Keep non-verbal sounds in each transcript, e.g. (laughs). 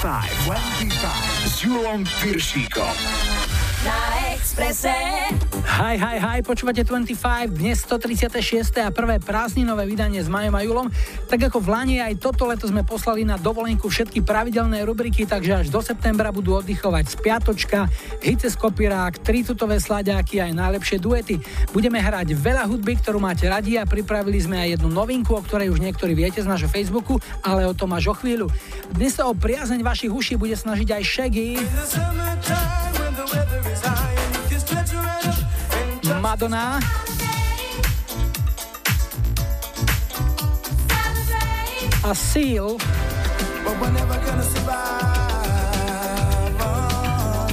25, 25 s Julom Piršíkom. Na Exprese. Hi, hi, hi, počúvate 25, dnes 136. a prvé prázdninové vydanie s Majom a Julom. Tak ako v Lani aj toto leto sme poslali na dovolenku všetky pravidelné rubriky, takže až do septembra budú oddychovať z piatočka, hice z kopirák, tri tutové slaďáky aj najlepšie duety. Budeme hrať veľa hudby, ktorú máte radi a pripravili sme aj jednu novinku, o ktorej už niektorí viete z nášho Facebooku, ale o tom až o chvíľu. Dnes sa o priazeň vašich uší bude snažiť aj Shaggy. Madonna. A Seal.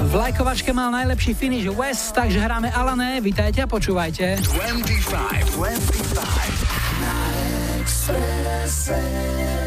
V lajkovačke mal najlepší finish West, takže hráme Alané. Vítajte a počúvajte. 25, 25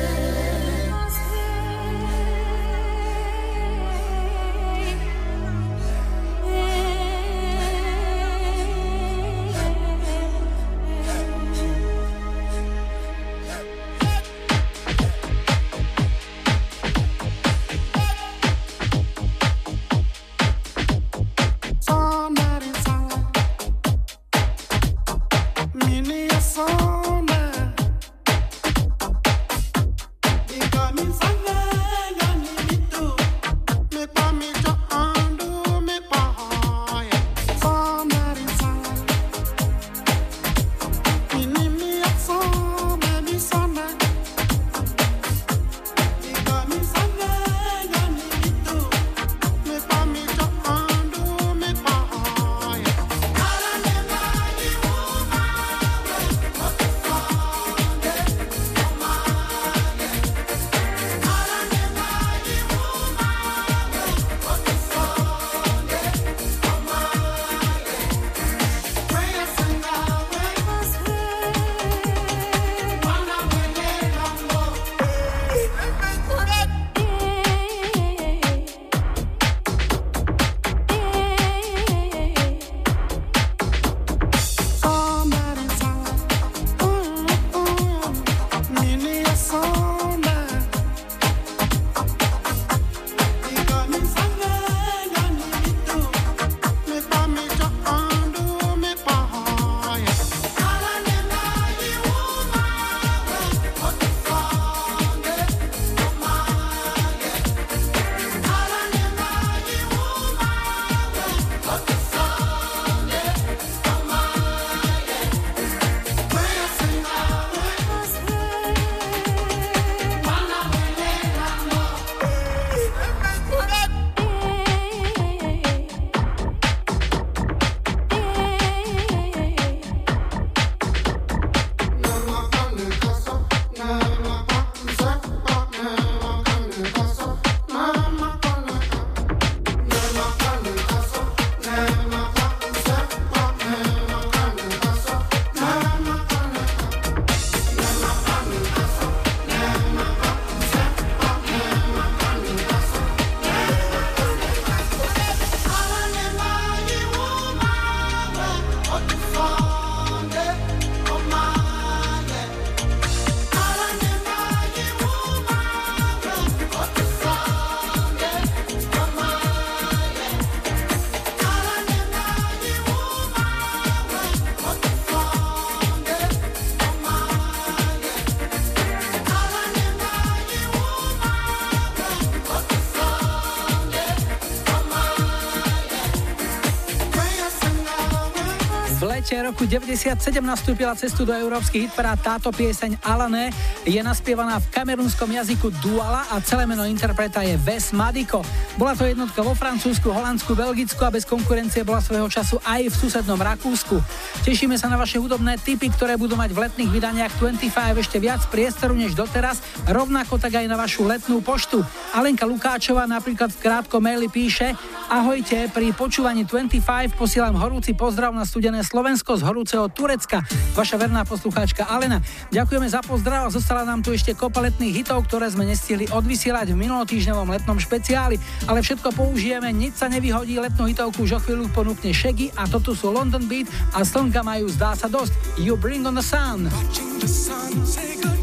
97 nastúpila cestu do európskych hitparád táto pieseň Alané. Je naspievaná v kamerunskom jazyku Duala a celé meno interpreta je Ves Madiko. Bola to jednotka vo Francúzsku, Holandsku, Belgicku a bez konkurencie bola svojho času aj v susednom Rakúsku. Tešíme sa na vaše hudobné tipy, ktoré budú mať v letných vydaniach 25 ešte viac priestoru než doteraz, rovnako tak aj na vašu letnú poštu. Alenka Lukáčová napríklad v krátko maili píše Ahojte, pri počúvaní 25 posielam horúci pozdrav na studené Slovensko z horúceho Turecka. Vaša verná poslucháčka Alena. Ďakujeme za pozdrav a zostala nám tu ešte kopa letných hitov, ktoré sme nestihli odvysielať v minulotýždňovom letnom špeciáli, ale všetko použijeme, nič sa nevyhodí, letnú hitovku už o chvíľu ponúkne Shaggy a toto sú London Beat a slnka majú zdá sa dosť. You bring on the sun. The shadows away.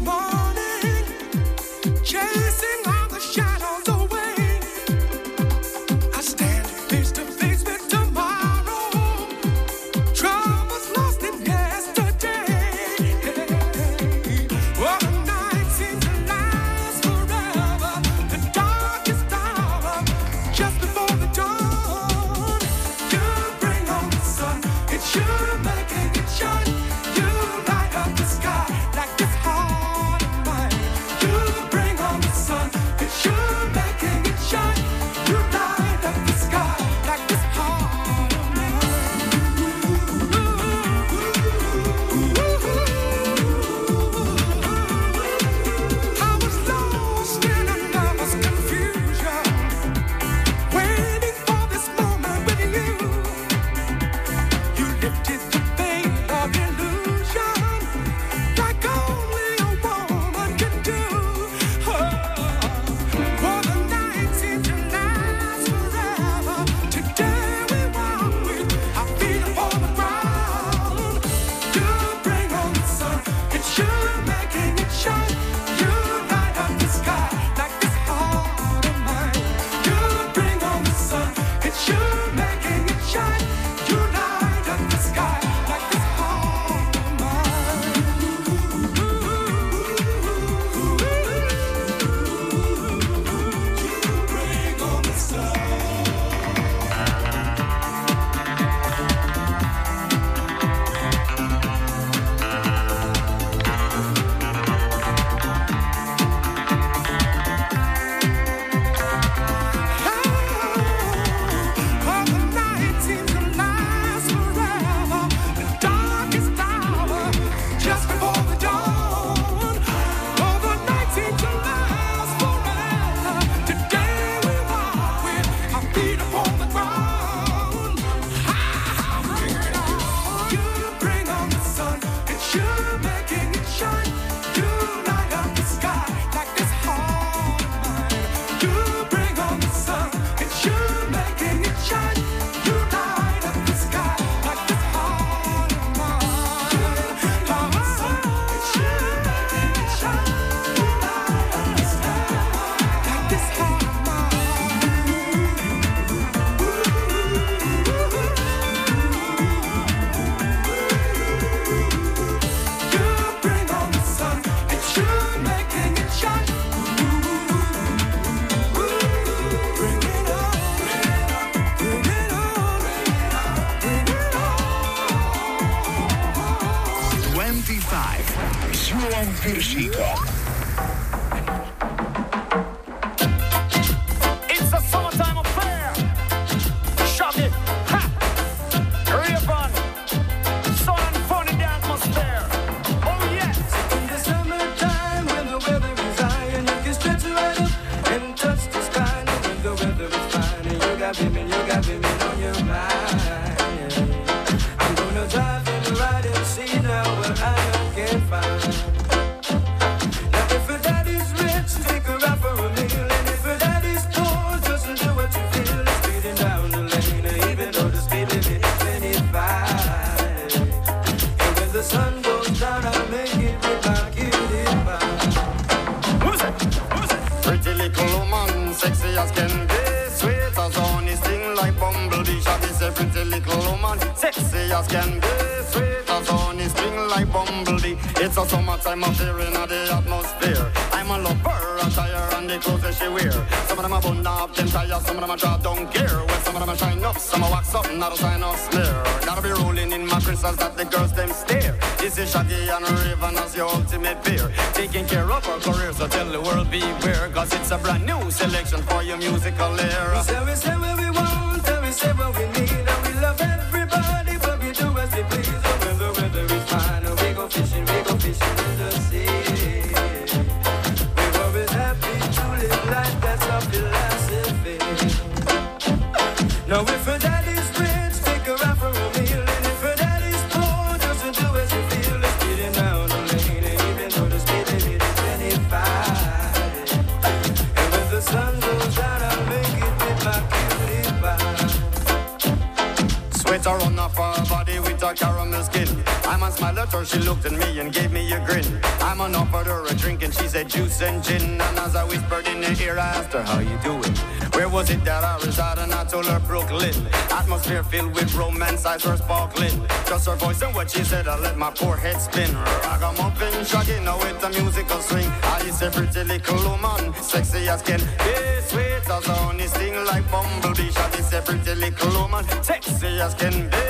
Valley woman, sexy as can be.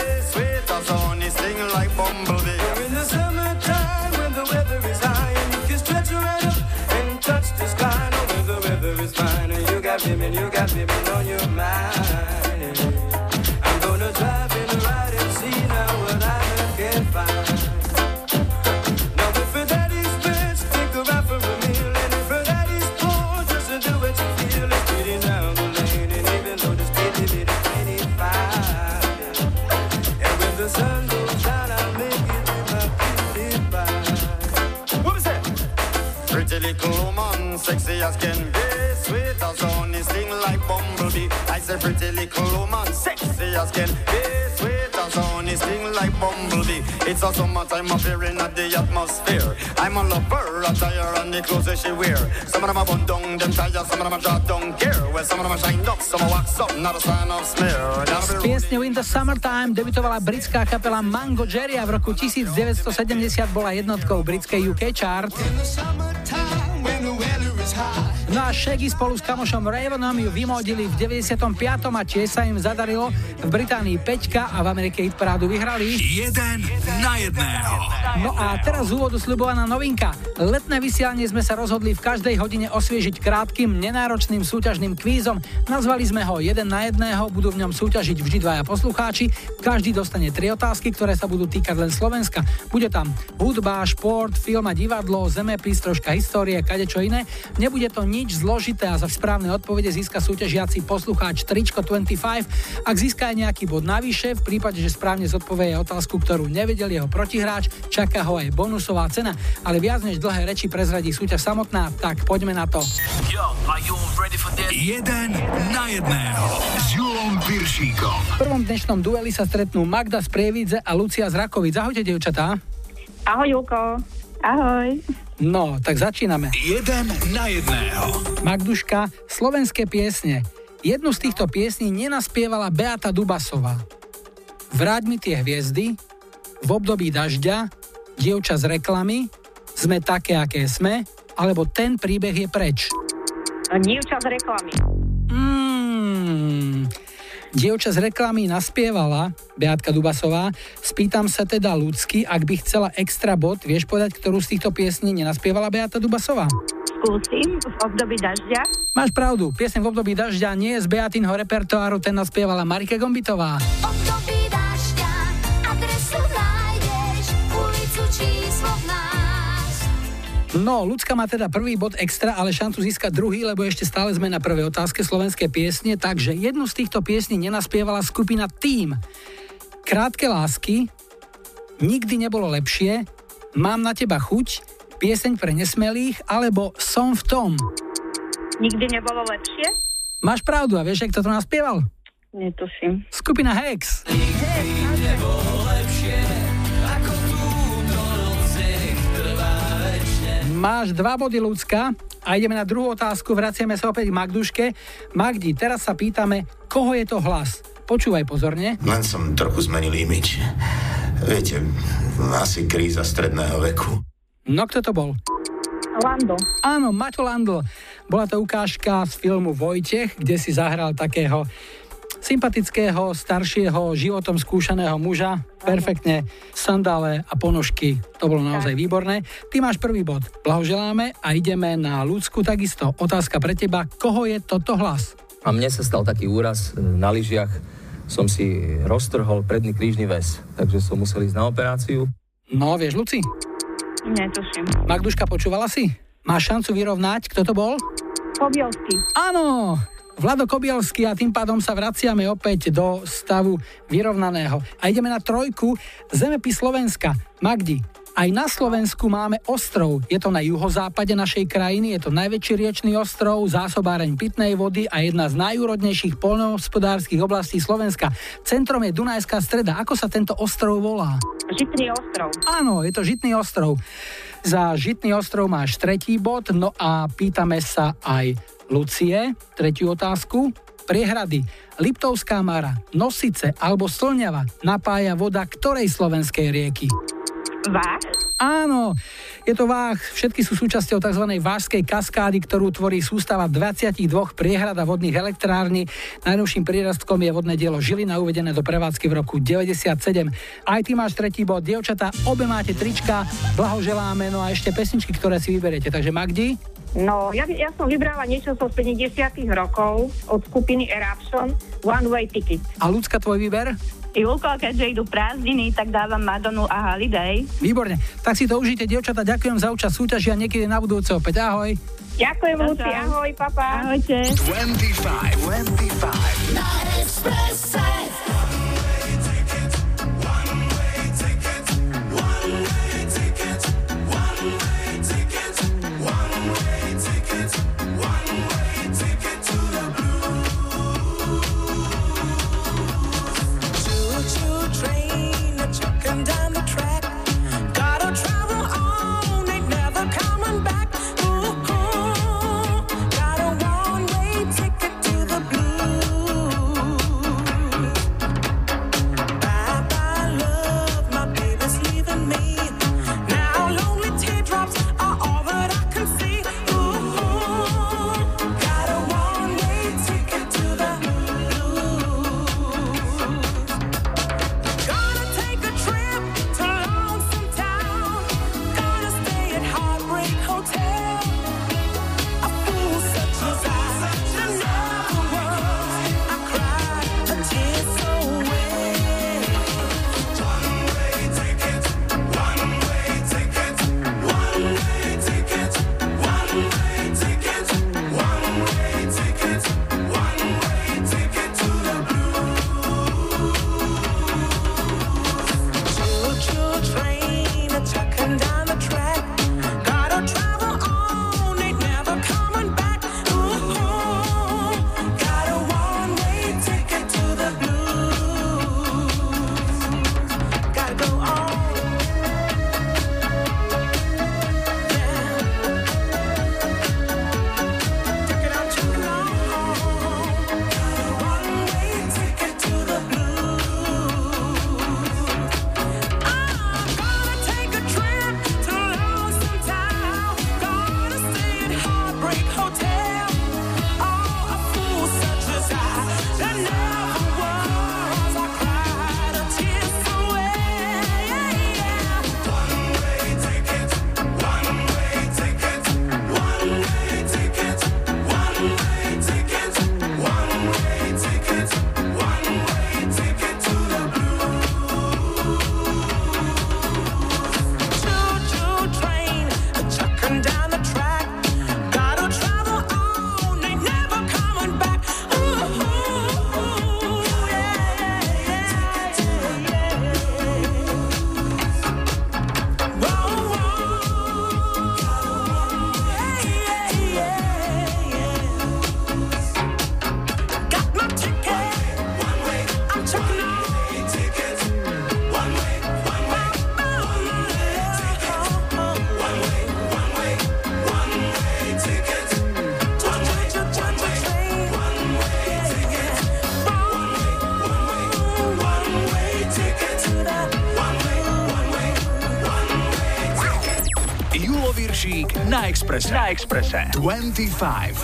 Summertime debutovala britská kapela Mango Jerry a v roku 1970 bola jednotkou britskej UK chart. No a Shaggy spolu s kamošom Ravonom ju vymodili v 95. a tiež sa im zadarilo. V Británii 5 a v Amerike hit parádu vyhrali. Jeden na jedného. No a teraz z úvodu slubovaná novinka. Letné vysielanie sme sa rozhodli v každej hodine osviežiť krátkým, nenáročným súťažným kvízom. Nazvali sme ho jeden na jedného, budú v ňom súťažiť vždy dvaja poslucháči. Každý dostane tri otázky, ktoré sa budú týkať len Slovenska. Bude tam hudba, šport, film a divadlo, zemepis, troška histórie, kadečo iné. Nebude to nič zložité a za správne odpovede získa súťažiaci poslucháč Tričko 25. Ak získa aj nejaký bod navyše, v prípade, že správne zodpovie otázku, ktorú nevedel jeho protihráč, čaká ho aj bonusová cena. Ale viac než dlhé reči prezradí súťaž samotná, tak poďme na to. Yo, Jeden na jedného s Julom Piršíkom. V prvom dnešnom dueli sa stretnú Magda z Prievidze a Lucia z Rakovic. Ahojte, devčatá. Ahoj, Julko. Ahoj. No, tak začíname. Jeden na jedného. Magduška, slovenské piesne. Jednu z týchto piesní nenaspievala Beata Dubasová. Vráť mi tie hviezdy, v období dažďa, dievča z reklamy, sme také, aké sme, alebo ten príbeh je preč. Dievča z reklamy. Mm, Dievča z reklamy naspievala, Beatka Dubasová. Spýtam sa teda ľudsky, ak by chcela extra bod, vieš povedať, ktorú z týchto piesní nenaspievala Beata Dubasová? Skúsim v období dažďa. Máš pravdu, piesň v období dažďa nie je z Beatinho repertoáru, ten naspievala Marika Gombitová. Období No, ľudská má teda prvý bod extra, ale šancu získať druhý, lebo ešte stále sme na prvej otázke slovenské piesne, takže jednu z týchto piesní nenaspievala skupina Team. Krátke lásky, nikdy nebolo lepšie, mám na teba chuť, pieseň pre nesmelých, alebo som v tom. Nikdy nebolo lepšie? Máš pravdu a vieš, kto to naspieval? Netuším. Skupina Hex. Máš dva body ľudská a ideme na druhú otázku, vraciame sa opäť k Magduške. Magdi, teraz sa pýtame, koho je to hlas? Počúvaj pozorne. Len som trochu zmenil imič. Viete, asi kríza stredného veku. No kto to bol? Lando. Áno, Maťo Landl. Bola to ukážka z filmu Vojtech, kde si zahral takého sympatického, staršieho, životom skúšaného muža. Perfektne, sandále a ponožky. To bolo naozaj výborné. Ty máš prvý bod. Blahoželáme a ideme na ľudskú takisto. Otázka pre teba. Koho je toto hlas? A mne sa stal taký úraz e, na lyžiach. Som si roztrhol predný krížny väz, takže som musel ísť na operáciu. No, vieš, Luci? Netuším. Magduška, počúvala si? Máš šancu vyrovnať, kto to bol? Kobielsky. Áno, Vlado Kobielsky a tým pádom sa vraciame opäť do stavu vyrovnaného. A ideme na trojku. Zemepis Slovenska. Magdi, aj na Slovensku máme ostrov. Je to na juhozápade našej krajiny, je to najväčší riečný ostrov, zásobáreň pitnej vody a jedna z najúrodnejších poľnohospodárskych oblastí Slovenska. Centrom je Dunajská streda. Ako sa tento ostrov volá? Žitný ostrov. Áno, je to Žitný ostrov. Za Žitný ostrov máš tretí bod, no a pýtame sa aj Lucie, tretiu otázku. Priehrady, Liptovská Mara, Nosice alebo Slňava napája voda ktorej slovenskej rieky? Vách. Áno, je to váh. Všetky sú súčasťou tzv. vážskej kaskády, ktorú tvorí sústava 22 priehrad a vodných elektrární. Najnovším prírastkom je vodné dielo Žilina, uvedené do prevádzky v roku 97. Aj ty máš tretí bod. Dievčatá, obe máte trička, blahoželáme, no a ešte pesničky, ktoré si vyberiete. Takže Magdi? No, ja, ja som vybrala niečo zo 70 rokov od skupiny Eruption One Way Ticket. A ľudská tvoj výber? Julko, keďže idú prázdniny, tak dávam Madonu a Holiday. Výborne. Tak si to užite, dievčatá. Ďakujem za účasť súťaži a niekedy na budúce opäť. Ahoj. Ďakujem, Luci, ahoj, papa. Ahojte. 25, 25. Na Expresse. Na Exprese. Na Exprese. 25. 25.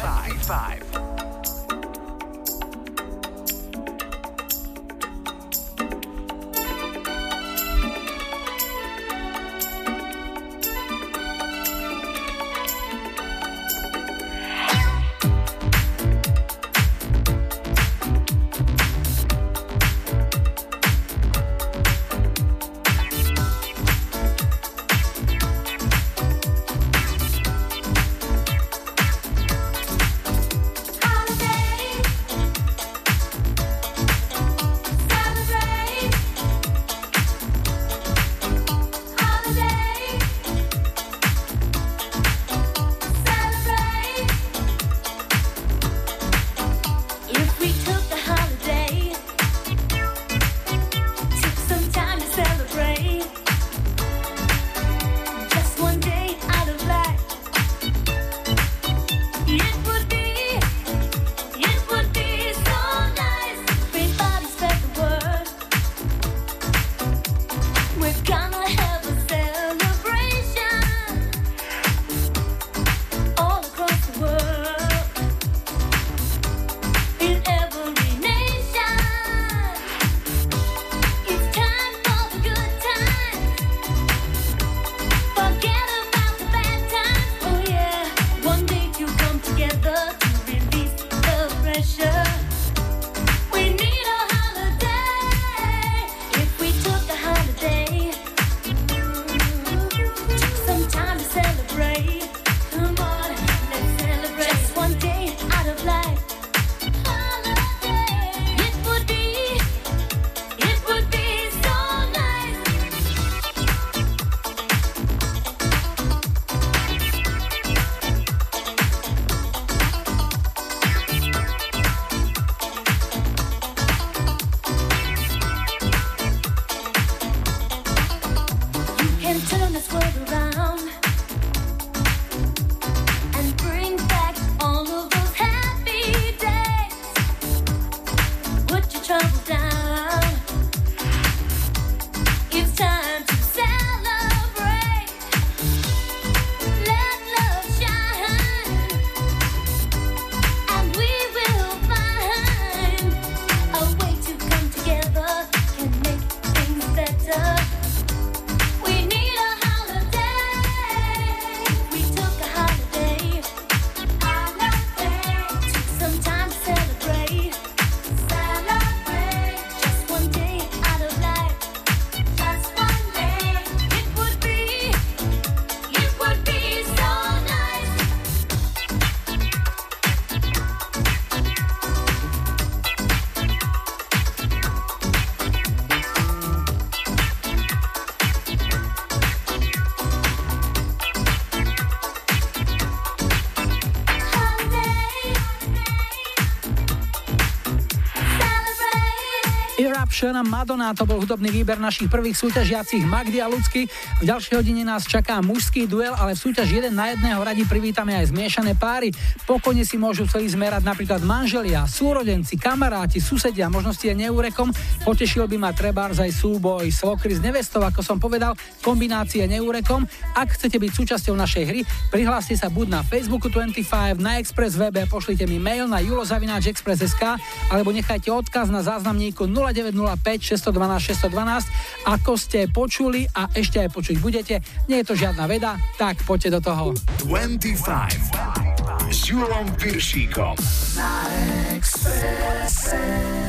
A Madonna to bol hudobný výber našich prvých súťažiacich Magdy a Lucky. V ďalšej hodine nás čaká mužský duel, ale v súťaž jeden na jedného radi privítame aj zmiešané páry. Pokojne si môžu celý zmerať napríklad manželia, súrodenci, kamaráti, susedia, možno ste neúrekom. Potešil by ma trebárs aj súboj svokry s nevestou, ako som povedal, kombinácie neúrekom. Ak chcete byť súčasťou našej hry, prihláste sa buď na Facebooku 25, na Express webe, pošlite mi mail na julozavináčexpress.sk alebo nechajte odkaz na záznamníku 0905 612 612. Ako ste počuli a ešte aj počuť budete, nie je to žiadna veda, tak poďte do toho. 25 s Julom Piršíkom. Only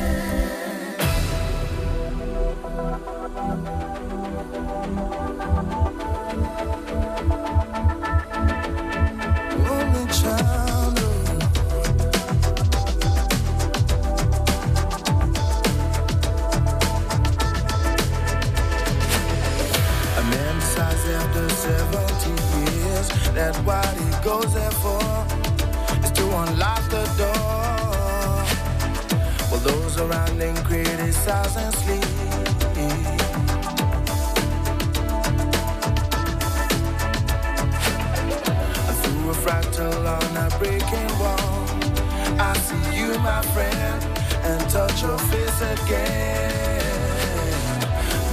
at your face again.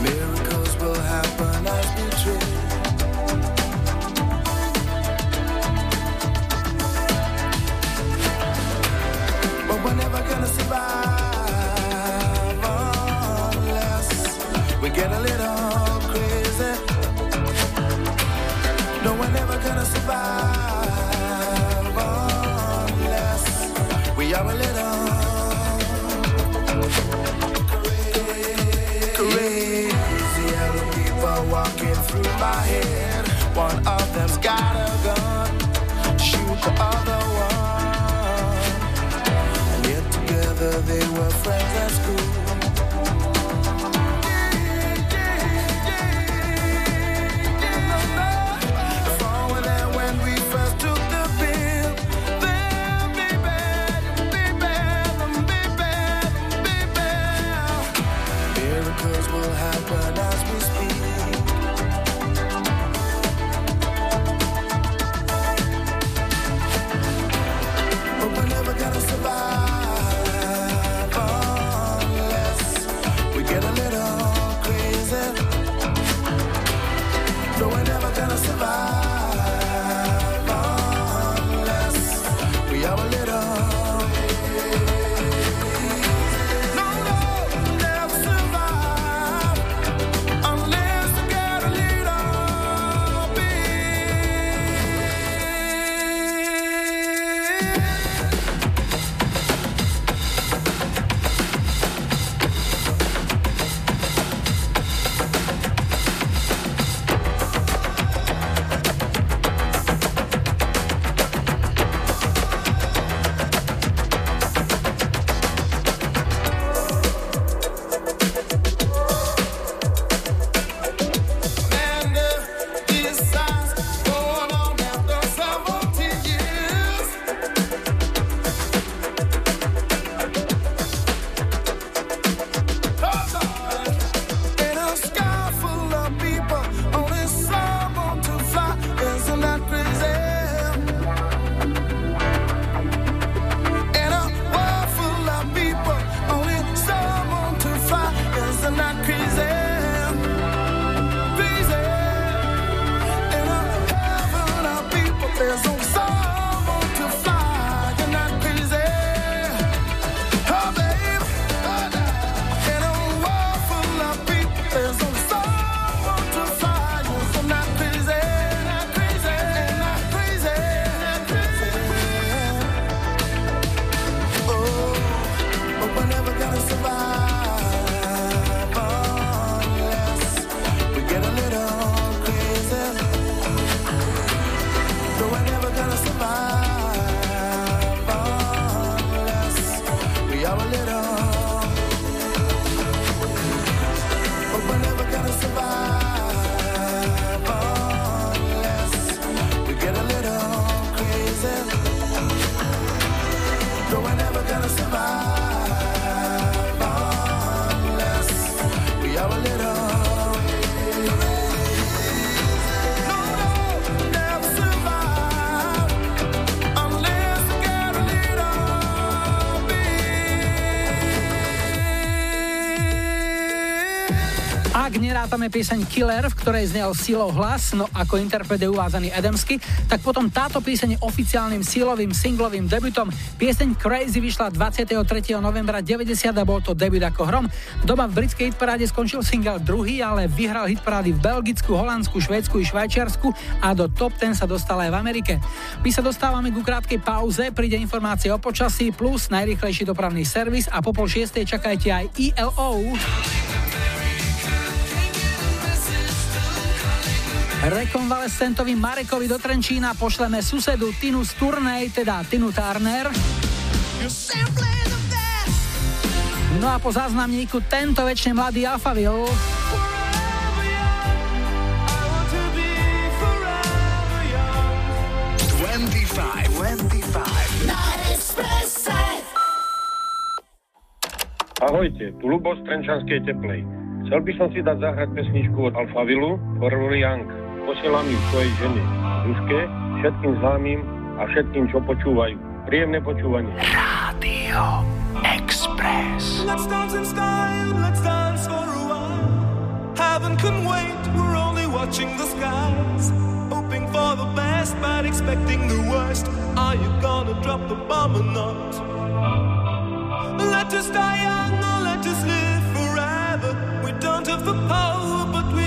Miracles will happen as we dream. But we're never gonna survive unless we get a little crazy. No, we're never gonna survive unless we are a little. Through my head. One of them's got a gun. Shoot the other one. And yet together they were friends at school. Nerátame pieseň Killer, v ktorej znel silou hlas, no ako interpret je uvádzaný Adamsky, tak potom táto pieseň oficiálnym silovým singlovým debutom. Pieseň Crazy vyšla 23. novembra 90 a bol to debut ako hrom. Doma v britskej hitparáde skončil single druhý, ale vyhral hitparády v Belgicku, Holandsku, Švédsku i Švajčiarsku a do top 10 sa dostal aj v Amerike. My sa dostávame ku krátkej pauze, príde informácie o počasí plus najrychlejší dopravný servis a po pol čakajte aj ILO. Rekonvalescentovi Marekovi do Trenčína pošleme susedu Tinu z turnej, teda Tinu Turner. No a po záznamníku tento väčšine mladý Alphaville. 25, 25. Na Expresse. Ahojte, tu Lubo z Trenčanskej teplej. Chcel by som si dať zahrať pesničku od Alfavilu Forever Young. Posielam ju svojej žene Zuzke, všetkým známym a všetkým, čo počúvajú. Príjemné počúvanie. Radio Express. Let's dance in style, let's dance for a while. Heaven can wait, we're only watching the skies. Hoping for the best, but expecting the worst. Are you gonna drop the bomb or not? Let us die young or let us live forever. We don't have the power, but we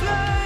Play.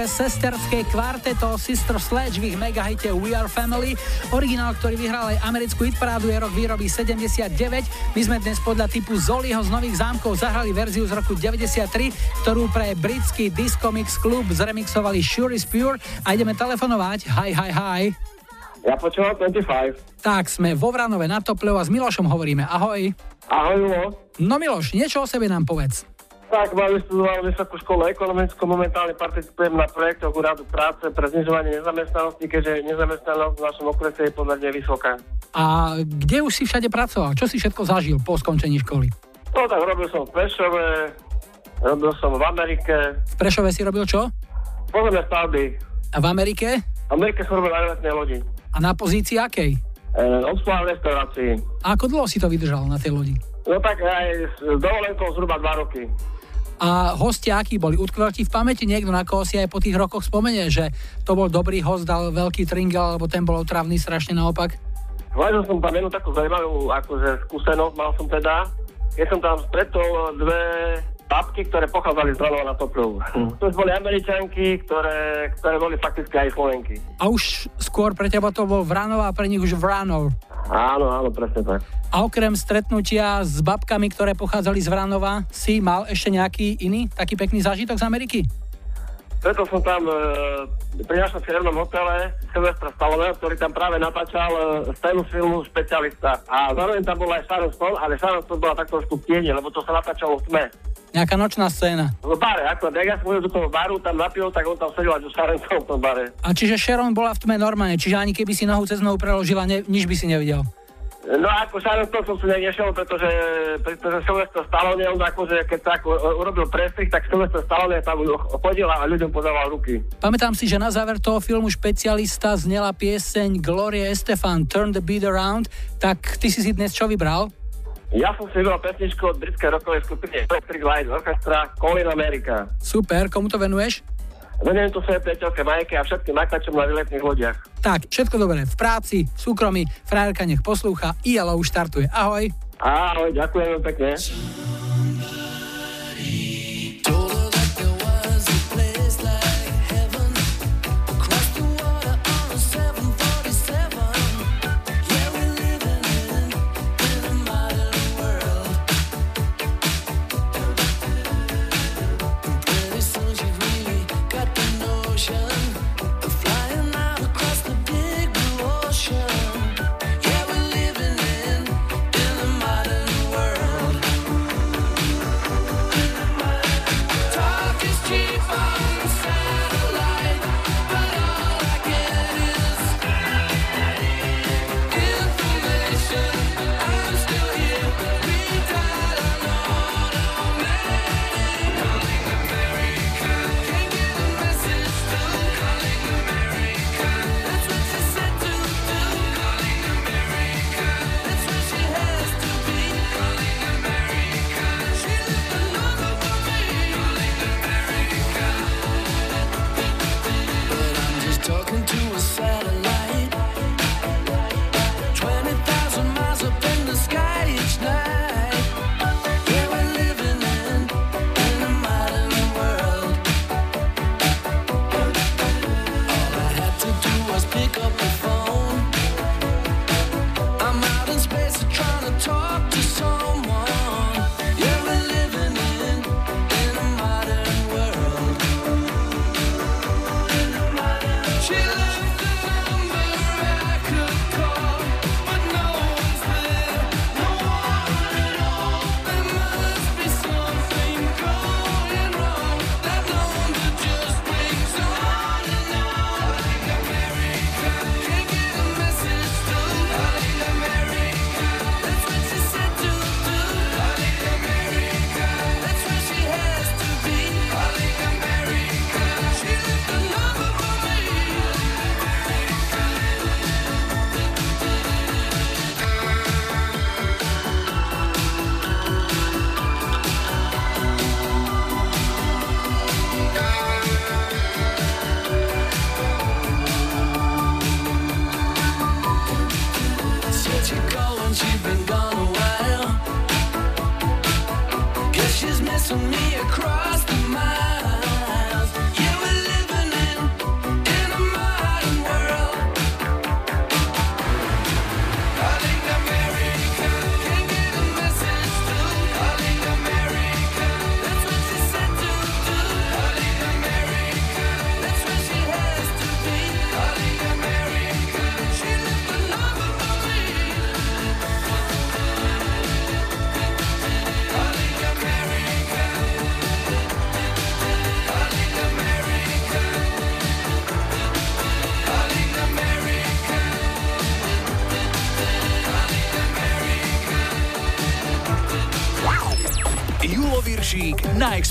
sme americké sesterské kvarteto Sister Sledge v ich megahite We Are Family. Originál, ktorý vyhral aj americkú hitparádu je rok výroby 79. My sme dnes podľa typu Zoliho z Nových zámkov zahrali verziu z roku 93, ktorú pre britský Disco Mix Club zremixovali Sure is Pure a ideme telefonovať. Hi, hi, hi. Ja počúvam 25. Tak, sme vo Vranove na Topľov a s Milošom hovoríme. Ahoj. Ahoj, Julo. No Miloš, niečo o sebe nám povedz. Tak, mám vystudoval vysokú školu ekonomickú, momentálne participujem na projektoch úradu práce pre znižovanie nezamestnanosti, keďže nezamestnanosť v našom okrese je pomerne vysoká. A kde už si všade pracoval? Čo si všetko zažil po skončení školy? No tak robil som v Prešove, robil som v Amerike, V Prešove si robil čo? pozemné stavby. A v Amerike? V Amerike som robil na lodi. A na pozícii akej? E, obsluha v restaurácii. A ako dlho si to vydržal na tej lodi? No tak aj s dovolenkou zhruba dva roky. A hostia akí boli? Utkvel ti v pamäti niekto, na koho si aj po tých rokoch spomenie, že to bol dobrý host, dal veľký tringel, alebo ten bol otravný strašne naopak? Hľadal som tam jednu takú zaujímavú akože, skúsenosť, mal som teda, keď som tam stretol dve babky, ktoré pochádzali z Vranova na Topľov. To už boli Američanky, ktoré, ktoré boli fakticky aj Slovenky. A už skôr pre teba to bol Vranov a pre nich už Vranov. Áno, áno, presne tak. A okrem stretnutia s babkami, ktoré pochádzali z Vranova, si mal ešte nejaký iný taký pekný zážitok z Ameriky? Preto som tam e, pri našom firmnom hotele Silvestra Stallone, ktorý tam práve natáčal e, scénu filmu Špecialista. A zároveň tam bola aj Sharon Stone, ale Sharon Stone bola tak trošku v tieni, lebo to sa natáčalo v tme. Nejaká nočná scéna. V bare, ako ja som do toho baru, tam napil, tak on tam sedel aj so Sharon v tom bare. A čiže Sharon bola v tme normálne, čiže ani keby si nohu cez nohu preložila, ne, nič by si nevidel. No ako Sharon Stone som si nešiel, pretože, pretože Sylvester Stallone, on akože, keď sa ako urobil prestrih, tak Sylvester Stallone tam chodil a ľuďom podával ruky. Pamätám si, že na záver toho filmu špecialista znela pieseň Gloria Estefan Turn the Beat Around, tak ty si si dnes čo vybral? Ja som si vybral pesničku od britskej rokovej skupiny Electric Light Orchestra Call in America. Super, komu to venuješ? Venujem to svojej priateľke Majke a všetkým maklačom na výletných lodiach. Tak, všetko dobré, v práci, v súkromí, frajerka nech poslúcha, ILO už štartuje. Ahoj. Ahoj, ďakujem pekne.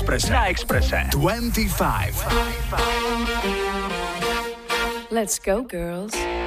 Viršík na Exprese. Na Exprese. 25. Let's go, girls.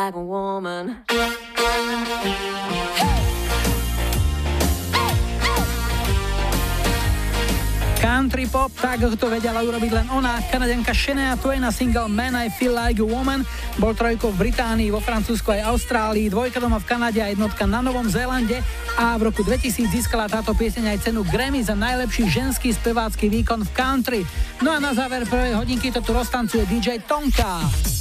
like a woman. Country pop, tak to vedela urobiť len ona, kanadenka Shania Twain na single Man I Feel Like a Woman, bol trojkou v Británii, vo Francúzsku aj Austrálii, dvojka doma v Kanade a jednotka na Novom Zélande a v roku 2000 získala táto pieseň aj cenu Grammy za najlepší ženský spevácky výkon v country. No a na záver prvej hodinky to tu roztancuje DJ Tonka.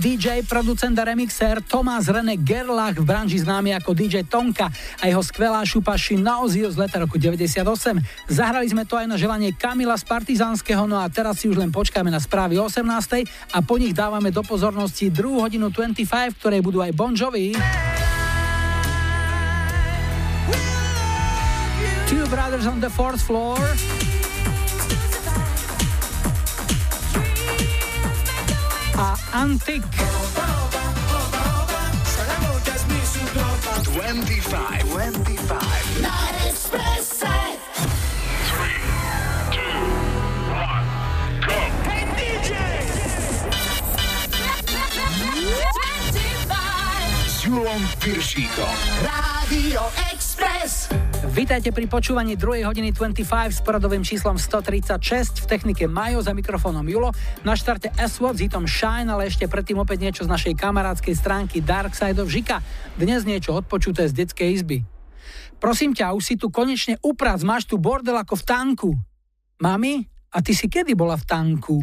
DJ, producent a remixér Thomas René Gerlach v branži známy ako DJ Tonka a jeho skvelá šupa Naozio z leta roku 98. Zahrali sme to aj na želanie Kamila z Partizánskeho, no a teraz si už len počkáme na správy o 18. a po nich dávame do pozornosti druhú hodinu 25, v ktorej budú aj Bon Jovi. Two Brothers on the Fourth Floor. A Antik. 25, 25. Na Expresse. Hey DJ! S Julom Piršíkom. Radio Express. Vítajte pri počúvaní 2. hodiny 25 s poradovým číslom 136 v technike Majo za mikrofónom Julo. Na štarte S-Word s hitom Shine, ale ešte predtým opäť niečo z našej kamarádskej stránky Dark Side of Žika. Dnes niečo odpočuté z detskej izby. Prosím ťa, už si tu konečne uprac, máš tu bordel ako v tanku. Mami, a ty si kedy bola v tanku?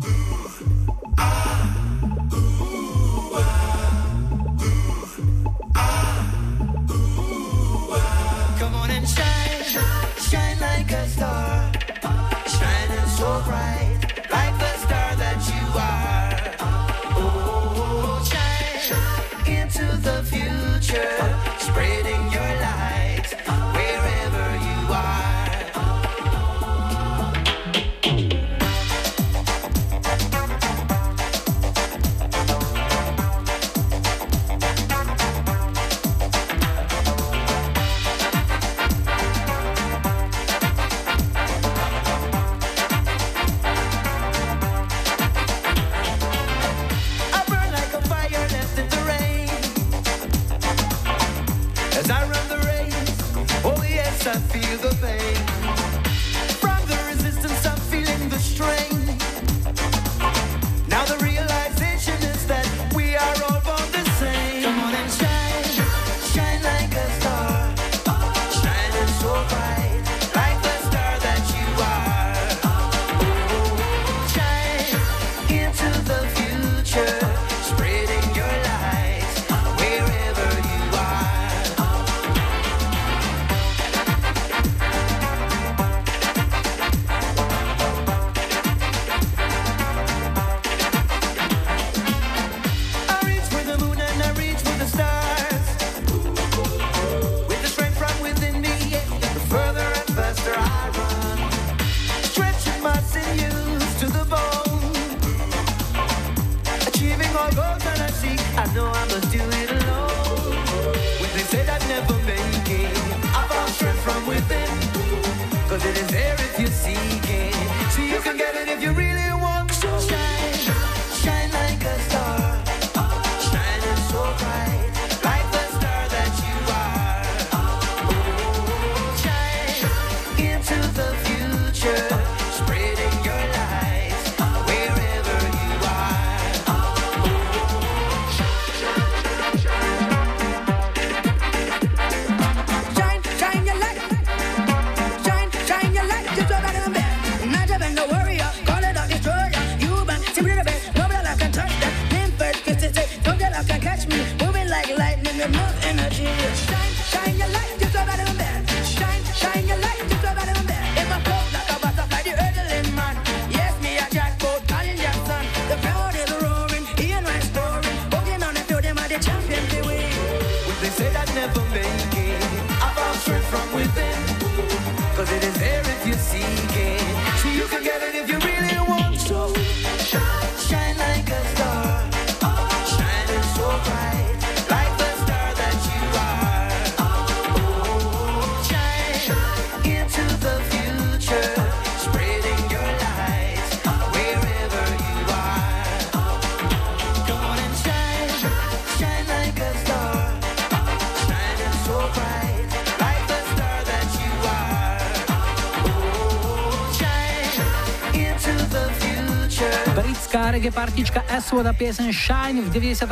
Partička Aswad a piesen Shine v 94.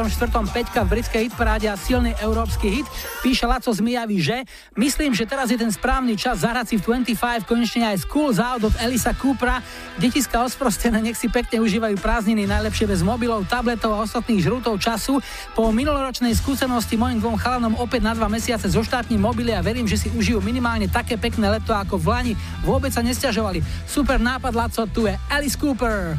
Peťka v britskej hitparáde a silný európsky hit. Píše Laco z Mijavy, že myslím, že teraz je ten správny čas zahrať si v 25 konečne aj Schools Out od Elisa Coopera. Detiska osprostené, nech si pekne užívajú prázdniny, najlepšie bez mobilov, tabletov a ostatných žrutov času. Po minuloročnej skúsenosti mojim dvom chalanom opäť na dva mesiace zo štátnym mobily a verím, že si užijú minimálne také pekné leto ako v Lani. Vôbec sa nestiažovali. Super nápad, Laco, tu je Alice Cooper.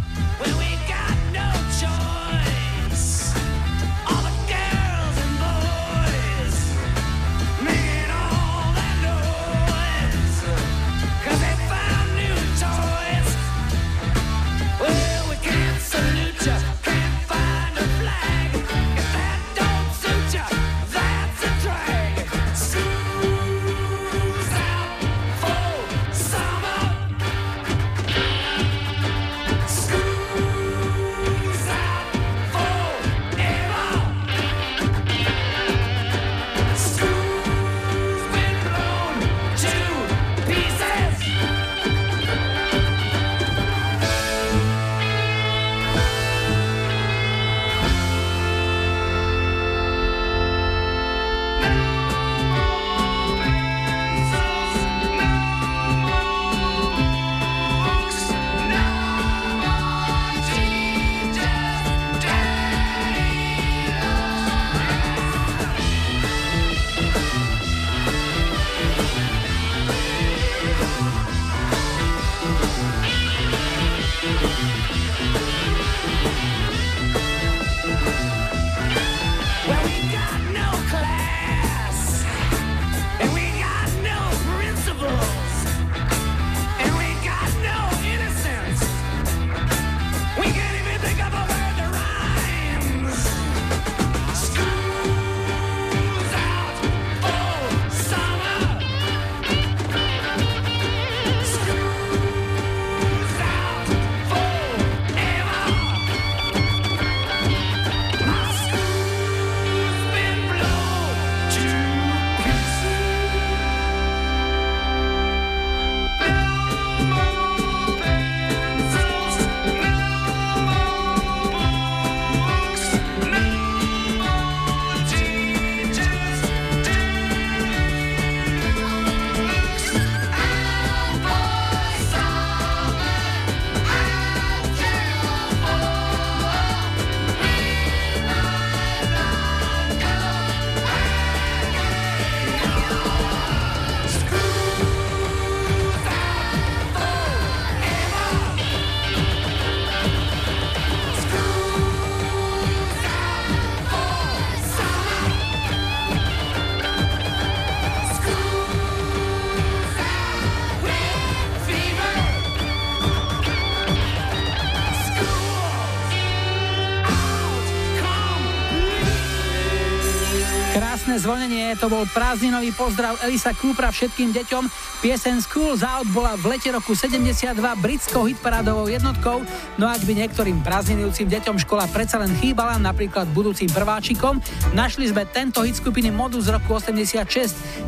Zvonenie, to bol prázdninový pozdrav Elisa Coopera všetkým deťom. Piesen Schools Out bola v lete roku 72 britskou hitparádovou jednotkou, no ak by niektorým prázdninujúcim deťom škola predsa len chýbala, napríklad budúcim prváčikom, našli sme tento hit skupiny Modu z roku 86.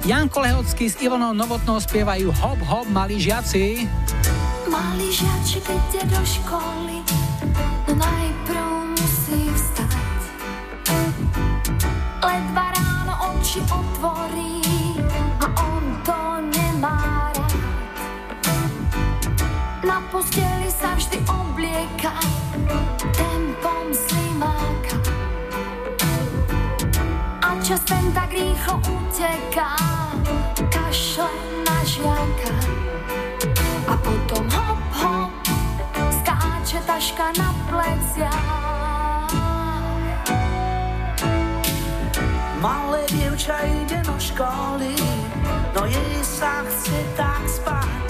Janko Lehocký s Ivonou Novotnou spievajú Hop Hop malí žiaci. Malý žiačik ide do školy, oblieka tempom slimáka. A čas tak rýchlo uteká, kašle na žiaka. A potom hop, skáče taška na pleciach. Malé dievča ide do školy, no jej sa chce tak spať.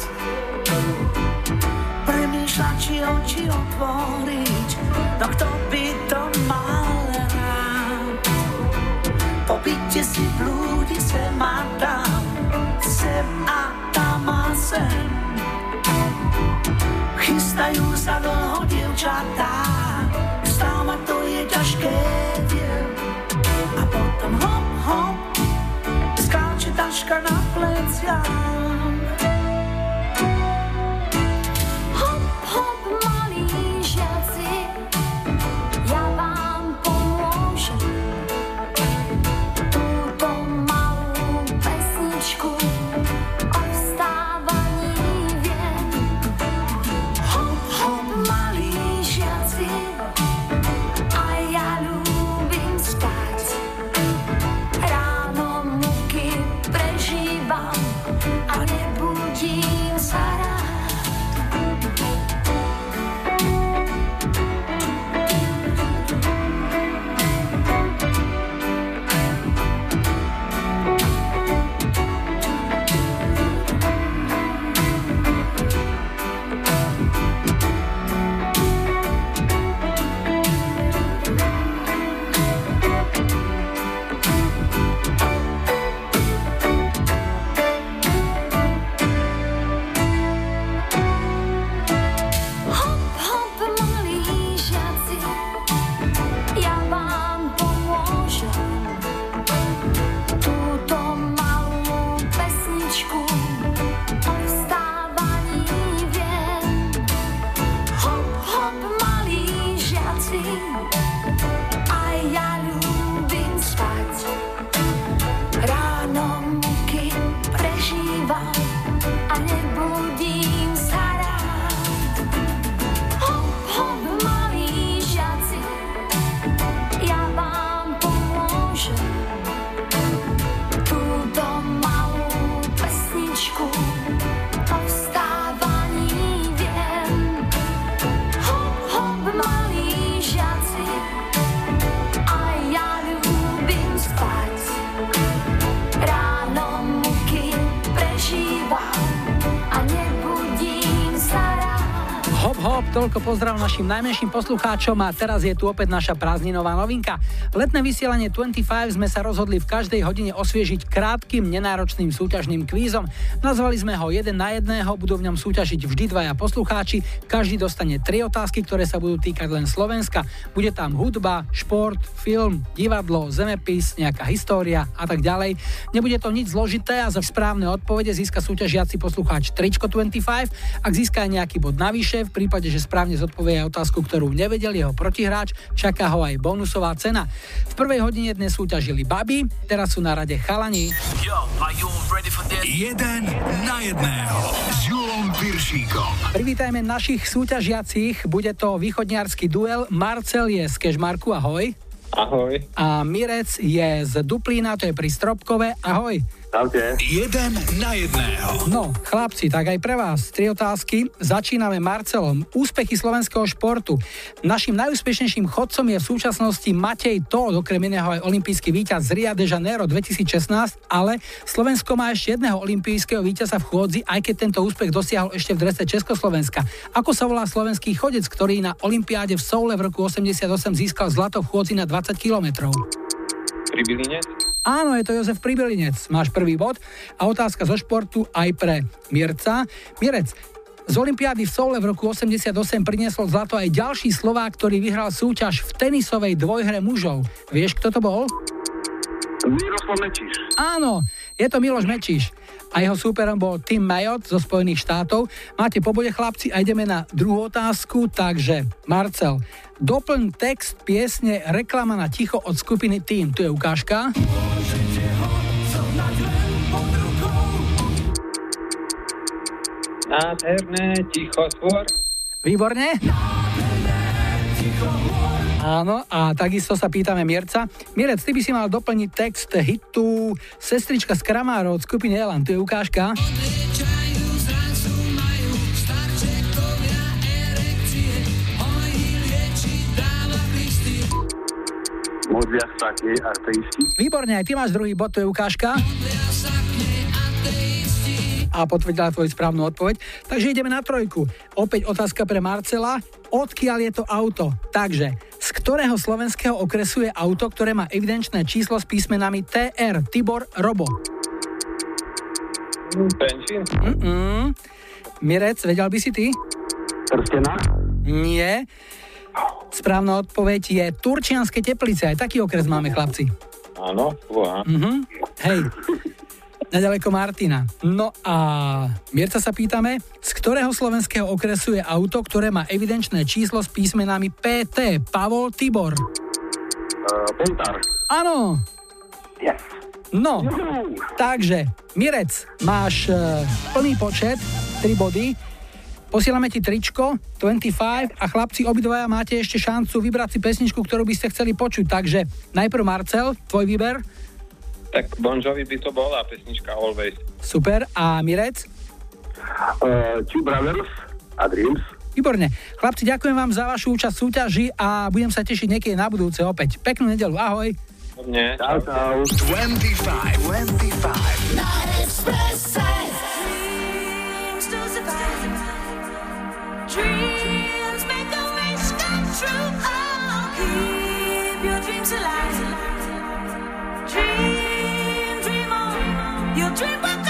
Či oči otvoriť, no kto by to mal rád. Po byte si blúdi sem a tam, sem a tam a sem. Chystajú sa dlho dievčatá, vstávať to je ťažké, viem. A potom hop, hop, skáče taška na pleciach. Pozdrav našim najmenším poslucháčom a teraz je tu opäť naša prázdninová novinka. Letné vysielanie 25 sme sa rozhodli v každej hodine osviežiť krátkým, nenáročným súťažným kvízom. Nazvali sme ho jeden na jedného, budú v ňom súťažiť vždy dvaja poslucháči, každý dostane tri otázky, ktoré sa budú týkať len Slovenska. Bude tam hudba, šport, film, divadlo, zemepis, nejaká história a tak ďalej. Nebude to nič zložité a za správne odpovede získa súťažiaci poslucháč tričko 25. Ak získa aj nejaký bod navyše, v prípade, že správne zodpovie aj otázku, ktorú nevedel jeho protihráč, čaká ho aj bonusová cena. V prvej hodine dnes súťažili baby, teraz sú na rade chalani. Yo, are you ready for this? Jeden na jedného s Julom Piršíkom. Privítajme našich súťažiacich, bude to východniarský duel. Marcel je z Kešmarku, ahoj. Ahoj. A Mirec je z Duplína, to je pri Stropkove, ahoj. Čaute. Jeden na jedného. No, chlapci, tak aj pre vás tri otázky. Začíname Marcelom. Úspechy slovenského športu. Našim najúspešnejším chodcom je v súčasnosti Matej Todd, okrem iného aj olimpijský víťaz z Rio de Janeiro 2016, ale Slovensko má ešte jedného olimpijského víťaza v chôdzi, aj keď tento úspech dosiahol ešte v drese Československa. Ako sa volá slovenský chodec, ktorý na olympiáde v Soule v roku 88 získal zlato v chôdzi na 20 kilometrov? Pribilinec? Áno, je to Jozef Pribilinec. Máš prvý bod. A otázka zo športu aj pre Mirca. Mirec, z Olympiády v Soule v roku 88 priniesol zlato aj ďalší Slovák, ktorý vyhral súťaž v tenisovej dvojhre mužov. Vieš, kto to bol? Miroslav Mečíš. Áno, je to Miloš Mečíš. A jeho súperom bol Tim Mayotte zo Spojených štátov. Máte po bode chlapci a ideme na druhú otázku, takže Marcel, doplň text piesne Reklama na ticho od skupiny Team. Tu je ukážka. Nádherné, ticho svor. Výborne. Áno, a takisto sa pýtame Mierca. Mierec, ty by si mal doplniť text hitu Sestrička z Kramárov od skupiny Elan. Tu je ukážka. Výborne, aj ty máš druhý bod, to je ukážka. A potvrdila tvoju správnu odpoveď. Takže ideme na trojku. Opäť otázka pre Marcela. Odkiaľ je to auto? Takže, z ktorého slovenského okresu je auto, ktoré má evidenčné číslo s písmenami TR, Tibor, Robo? Benčín? Mm-mm. Mirec, vedel by si ty? Trstená? Nie. Správna odpoveď je Turčianske teplice. Aj taký okres máme, chlapci. Áno, uha. Mhm. Hej. (laughs) Nedaleko Martina. No a Mierca sa pýtame, z ktorého slovenského okresu je auto, ktoré má evidenčné číslo s písmenami PT, Pavol Tibor. Uh, Pontár. Áno. Yes. No, takže, Mirec, máš uh, plný počet, 3 body. Posielame ti tričko, 25 a chlapci, obidvaja máte ešte šancu vybrať si pesničku, ktorú by ste chceli počuť. Takže najprv Marcel, tvoj výber. Tak Bon Jovi by to bola pesnička Always. Super. A Mirec? Uh, Two Brothers a Dreams. Výborne. Chlapci, ďakujem vám za vašu účasť v súťaži a budem sa tešiť niekedy na budúce opäť. Peknú nedelu, ahoj. Nie, čau, čau. 25, 25. Dreams make a wish come true. Oh, keep your dreams alive. Dream, dream on. Your dream will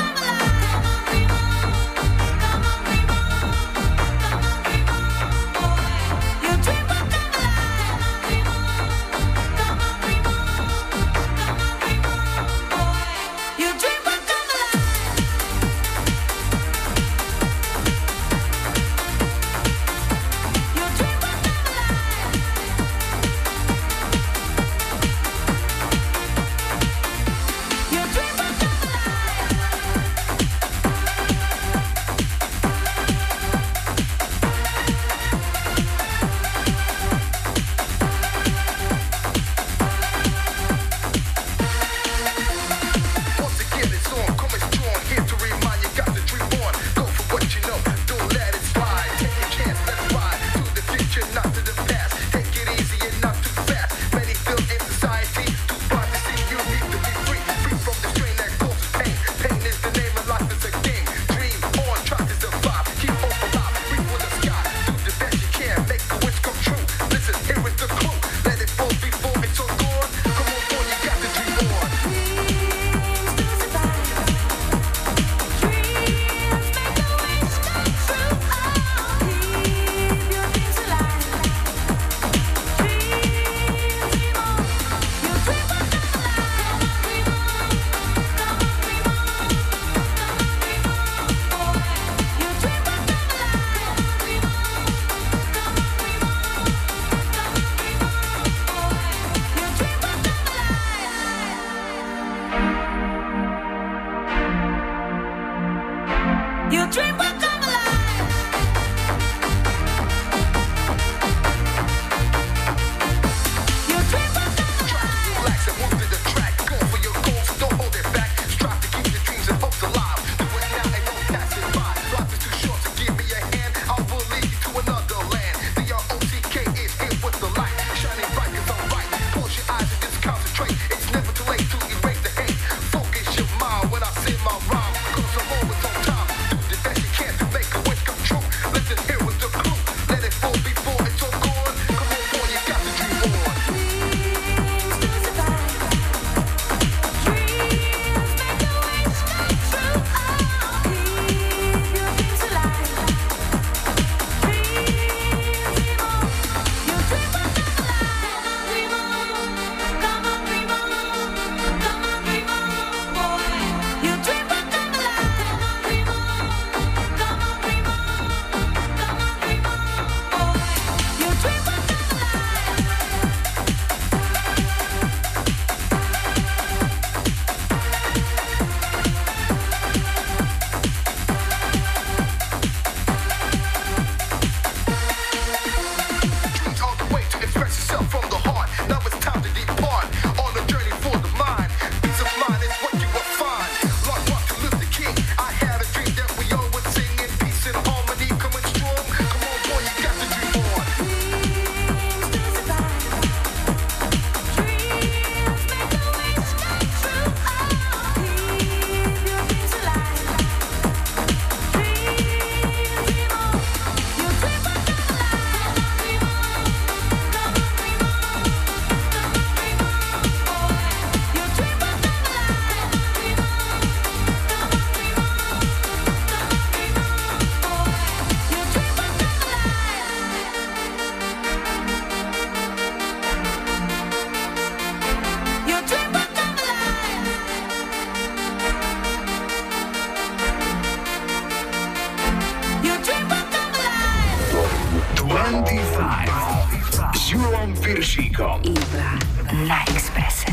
25 s Júlom Viršíkom. Iba na Expresse.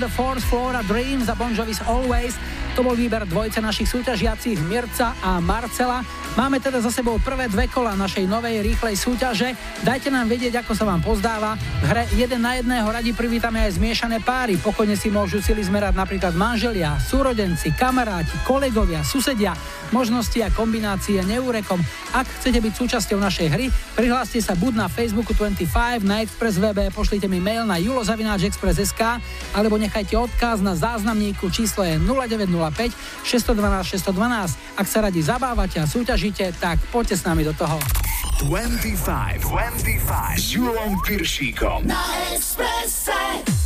the Fourth Floor a Dreams a Bon Jovi's Always. To bol výber dvojce našich súťažiacich Mirca a Marcela. Máme teda za sebou prvé dve kola našej novej rýchlej súťaže. Dajte nám vedieť, ako sa vám pozdáva. V hre jeden na jedného radi privítame aj zmiešané páry. Pokojne si môžu sily zmerať napríklad manželia, súrodenci, kamaráti, kolegovia, susedia. Možnosti a kombinácie neúrekom. Ak chcete byť súčasťou našej hry, prihláste sa buď na Facebooku 25, na Express webe, pošlite mi mail na julozavináčexpress.sk alebo nechajte odkaz na záznamníku číslo je 0905 612 612. Ak sa radi zabávate a súťažíte, tak poďte s nami do toho. 25, 25 s Julom Piršíkom. Na Expresse.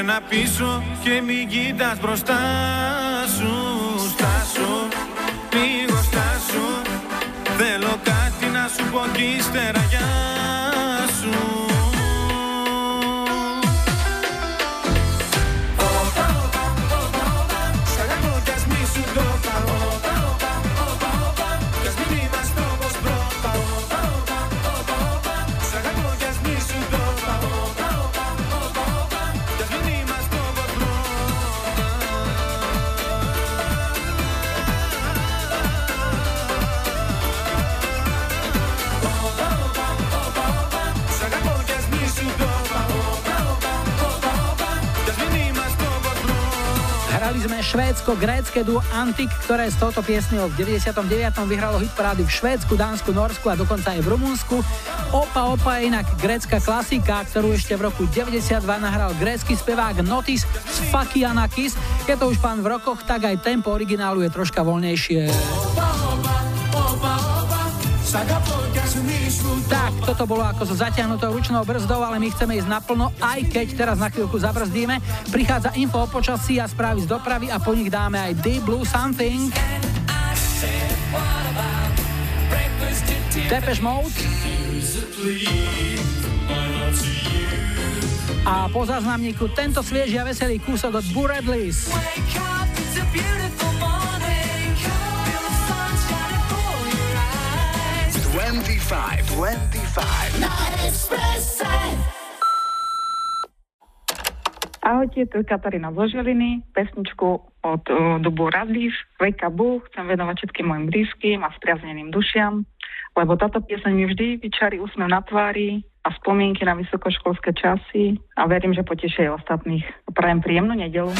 Γύρνα πίσω και μην κοιτάς μπροστά σου. Στάσου, λίγο στάσου Θέλω κάτι να σου πω κι ύστερα švédsko-grécke duo Antik, ktoré s touto piesňou v 99. vyhralo hit parády v Švédsku, Dánsku, Norsku a dokonca aj v Rumunsku. Opa Opa je inak grécka klasika, ktorú ešte v roku 92 nahral grécky spevák Notis z Fakianakis. Je to už pán v rokoch, tak aj tempo originálu je troška voľnejšie. Tak, toto bolo ako so zatiahnutou ručnou brzdou, ale my chceme ísť naplno, aj keď teraz na chvíľku zabrzdíme. Prichádza info o počasí a správy z dopravy a po nich dáme aj The Blue Something. Depeche Mode. A po záznamníku tento svieži a veselý kúsok od Buradlis. Wake up, it's a beautiful Ahojte, tu je Katarína zo pesničku od uh, dubu Radlíš, Veka Bu, chcem venovať všetkým mojim blízkym a spriazneným dušiam, lebo táto pieseň mi vždy vyčarí úsmev na tvári a spomienky na vysokoškolské časy a verím, že potešia aj ostatných. Prajem príjemnú nedelu.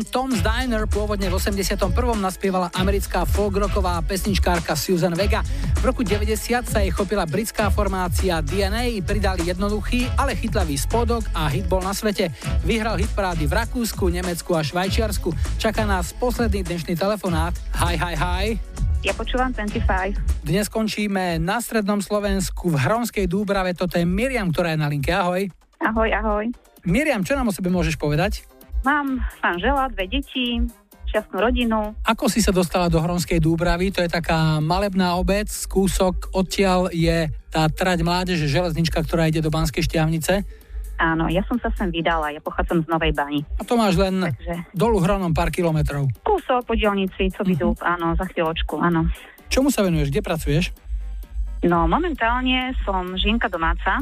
Pieseň Tom's Diner pôvodne v 81. naspievala americká folkrocková pesničkárka Susan Vega. V roku 90 sa jej chopila britská formácia DNA, pridali jednoduchý, ale chytlavý spodok a hit bol na svete. Vyhral hit parády v Rakúsku, Nemecku a Švajčiarsku. Čaká nás posledný dnešný telefonát. Hi, hi, hi. Ja počúvam 25. Dnes končíme na strednom Slovensku v Hronskej Dúbrave. Toto je Miriam, ktorá je na linke. Ahoj. Ahoj, ahoj. Miriam, čo nám o sebe môžeš povedať? Mám manžela, dve deti, šťastnú rodinu. Ako si sa dostala do Hronskej Dúbravy? To je taká malebná obec, kúsok odtiaľ je tá trať mládeže, železnička, ktorá ide do Banskej šťavnice. Áno, ja som sa sem vydala, ja pochádzam z Novej Bani. A to máš len Takže- dolu Hronom pár kilometrov. Kúsok po dielnici, co vidú, Mhm. áno, za chvíľočku, áno. Čomu sa venuješ? Kde pracuješ? No, momentálne som žienka domáca,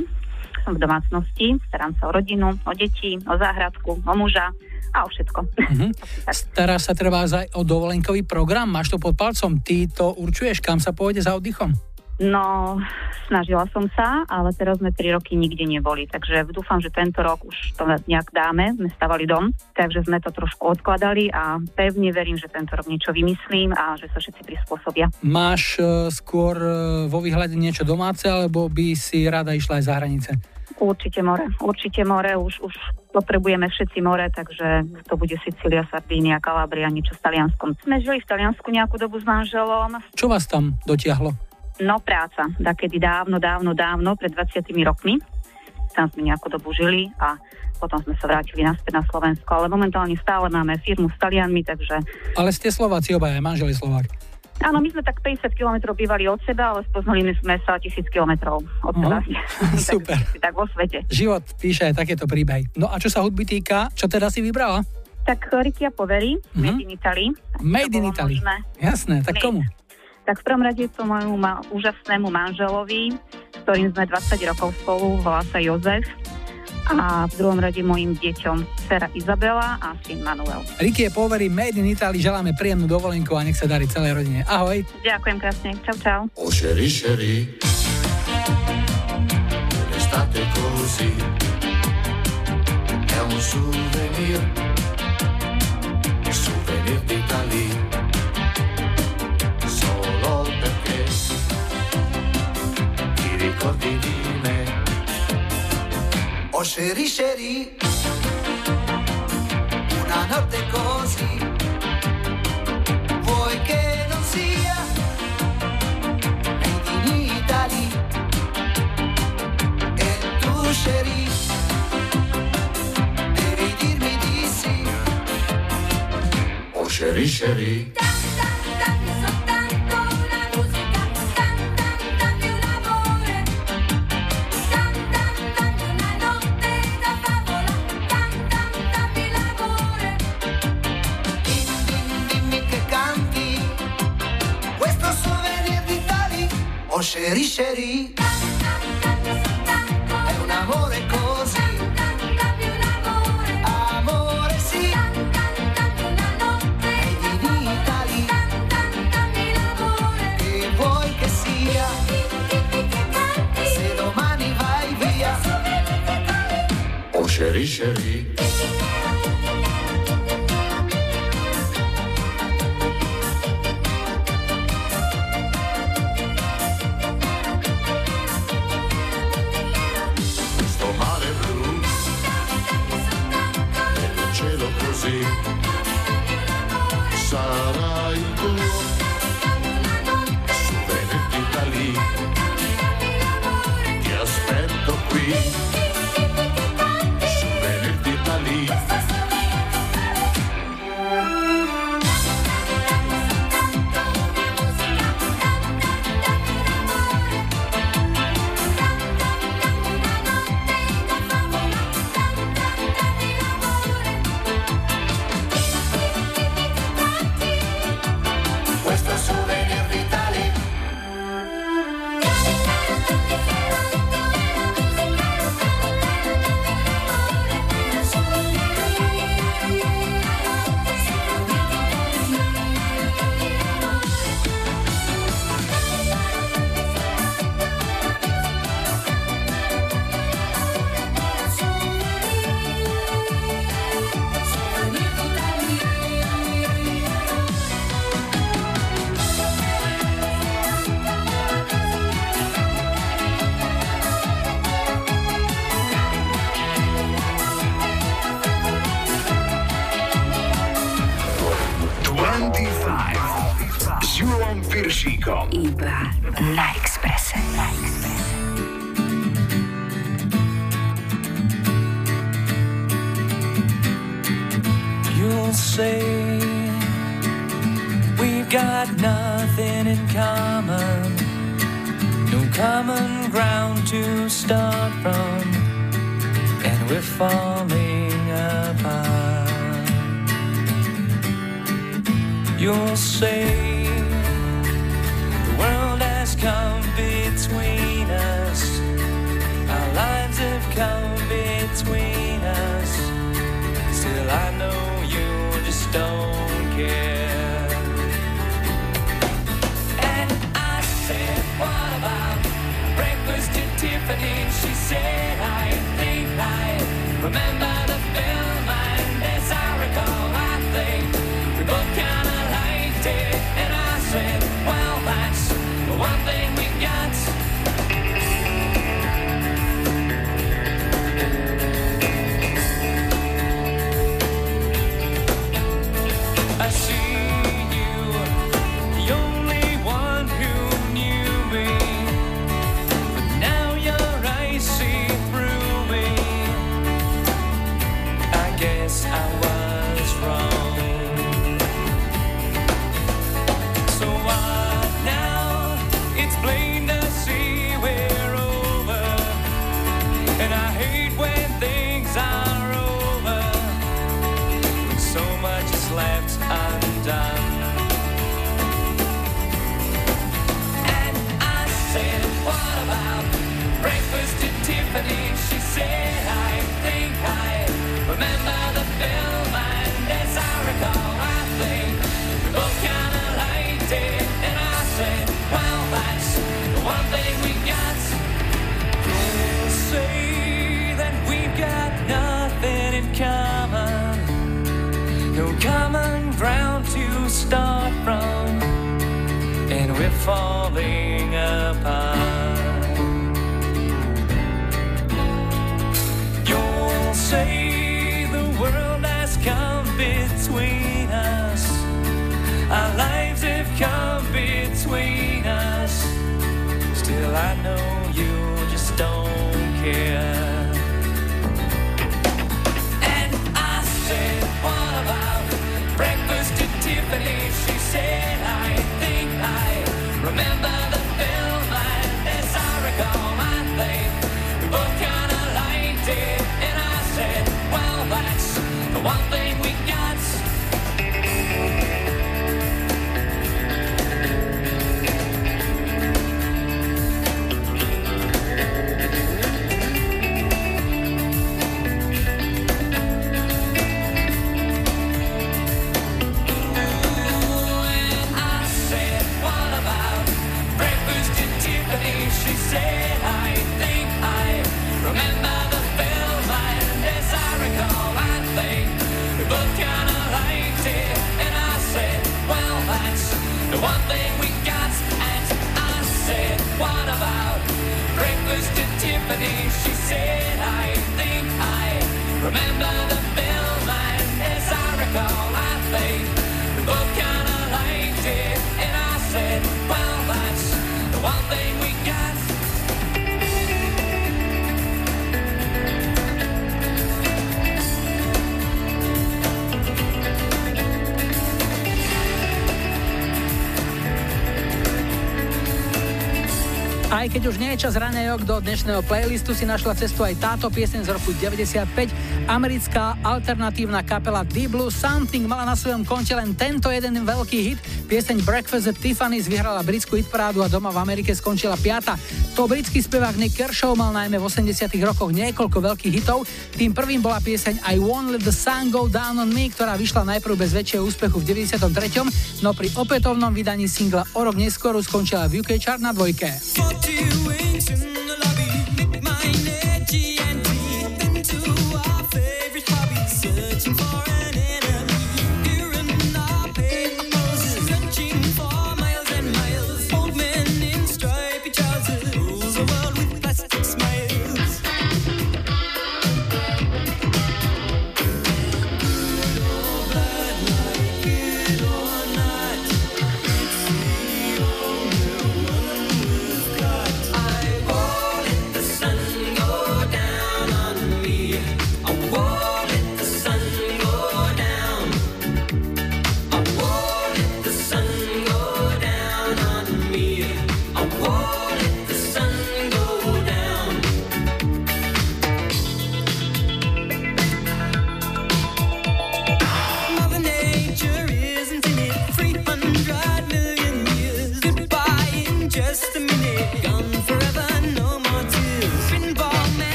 som v domácnosti, starám sa o rodinu, o deti, o záhradku, o muža a o všetko. Mhm. (laughs) Staráš sa treba aj o dovolenkový program? Máš to pod palcom? Ty to určuješ, kam sa pôjde za oddychom? No, snažila som sa, ale teraz sme 3 roky nikde neboli, takže dúfam, že tento rok už to nejak dáme. Sme stavali dom, takže sme to trošku odkladali a pevne verím, že tento rok niečo vymyslím a že sa všetci prispôsobia. Máš e, skôr e, vo výhľade niečo domáce, alebo by si rada išla aj za hranice? Určite more, určite more, už, už potrebujeme všetci more, takže to bude Sicília, Sardínia, Kalabria, niečo s Talianskom. Sme žili v Taliansku nejakú dobu s manželom, Čo vás tam dotiahlo? no práca, takedy dávno, dávno, dávno, pred 20 rokmi. Tam sme nejakú dobu žili a potom sme sa vrátili naspäť na Slovensko, ale momentálne stále máme firmu s Talianmi, takže Ale ste Slováci obaja, manžel je Slovák. Áno, my sme tak 50 km bývali od seba, ale spoznali sme sa 1000 km od seba. (laughs) Super. Takže (laughs) tak vo svete. Život píše aj takéto príbehy. No a čo sa hudby týka, čo teda si vybrala? Tak Ricky a Poveri, Mhm. Made in Italy. Made in Italy. možné. Jasné, tak Made. komu? Tak v prvom rade to môjmu ma- úžasnému manželovi, s ktorým sme 20 rokov spolu, volá sa Jozef. A v druhom rade mojim deťom dcera Izabela a syn Manuel. Ricky je poverí Made in Italy, želáme príjemnú dovolenku a nech sa darí celej rodine. Ahoj. Ďakujem krásne. Čau, čau. Oh chérie, chérie, l'estate così è un souvenir, il souvenir d'Italia, solo perché ti ricordi. Oh chérie chérie Una notte così Vuoi che non sia Made in Italy E tu chérie Devi dirmi di sì. Oh chérie, chérie, Oh chérie keď už nie je čas raňajok, do dnešného playlistu si našla cestu aj táto pieseň z roku 95. Americká alternatívna kapela Deep Blue Something mala na svojom konte len tento jeden veľký hit. Pieseň Breakfast at Tiffany's vyhrala britskú hitparádu a doma v Amerike skončila piata. To britský spevák Nick Kershaw mal najmä v 80 rokoch niekoľko veľkých hitov. Tým prvým bola pieseň I Won't Let the Sun Go Down on Me, ktorá vyšla najprv bez väčšieho úspechu v 93., no pri opätovnom vydaní singla o rok neskôr skončila v UK chart na dvojke.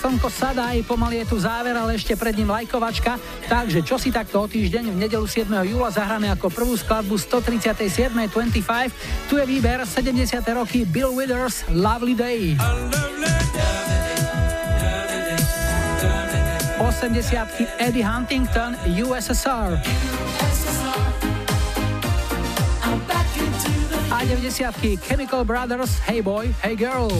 Slnko sadá, aj pomaly je tu záver, ale ešte pred ním lajkovačka. Takže čo si takto o týždeň v nedelu 7. júla zahráme ako prvú skladbu 137. 25. Tu je výber 70. roky Bill Withers Lovely Day. 80. Eddie Huntington USSR. A 90. Chemical Brothers Hey Boy, Hey Girl.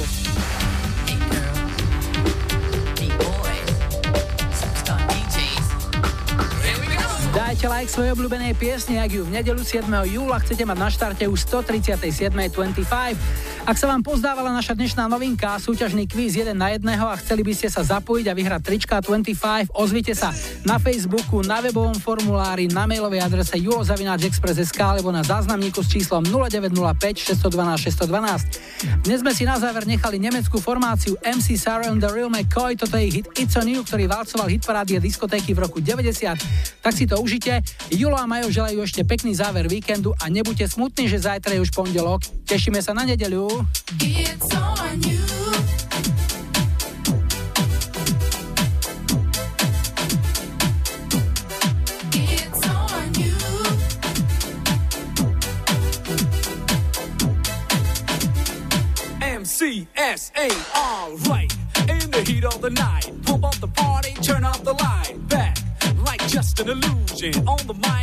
Like svojej obľúbenej piesne, ak ju v nedelu 7. júla chcete mať na štarte už 137.25. Ak sa vám pozdávala naša dnešná novinka, súťažný kvíz 1 na 1 a chceli by ste sa zapojiť a vyhrať trička 25, ozvite sa na Facebooku, na webovom formulári, na mailovej adrese julozavináčexpress.sk alebo na záznamníku s číslom 0905 612 612. Dnes sme si na záver nechali nemeckú formáciu MC Sarah the Real McCoy, toto je ich hit It's on You, ktorý valcoval hitparády a diskotéky v roku 90. Tak si to užite. Julo a Majo želajú ešte pekný záver víkendu a nebuďte smutní, že zajtra je už pondelok. Tešíme sa na nedeľu. It's on MCSA, alright. In the heat of the night, pump up the party, turn off the light. Back like just an illusion. On the mic,